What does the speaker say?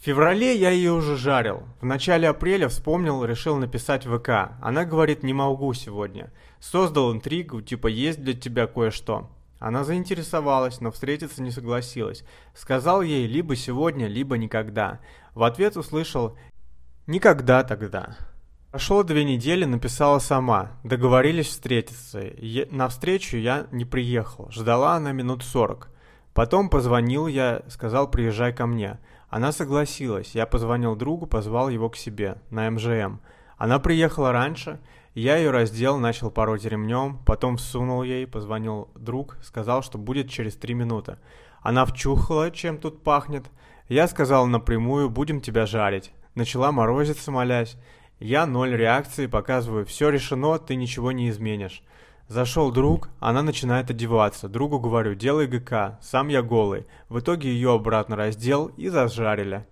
В феврале я ее уже жарил. В начале апреля вспомнил, решил написать ВК. Она говорит, не могу сегодня. Создал интригу, типа есть для тебя кое-что. Она заинтересовалась, но встретиться не согласилась. Сказал ей либо сегодня, либо никогда. В ответ услышал «никогда тогда». Прошло две недели, написала сама. Договорились встретиться. Е на встречу я не приехал. Ждала она минут сорок. Потом позвонил я, сказал приезжай ко мне. Она согласилась. Я позвонил другу, позвал его к себе, на МЖМ. Она приехала раньше. Я ее раздел, начал пороть ремнем, потом всунул ей, позвонил друг, сказал, что будет через три минуты. Она вчухала, чем тут пахнет. Я сказал напрямую, будем тебя жарить. Начала морозиться, молясь. Я ноль реакции, показываю, все решено, ты ничего не изменишь. Зашел друг, она начинает одеваться. Другу говорю, делай ГК, сам я голый. В итоге ее обратно раздел и зажарили.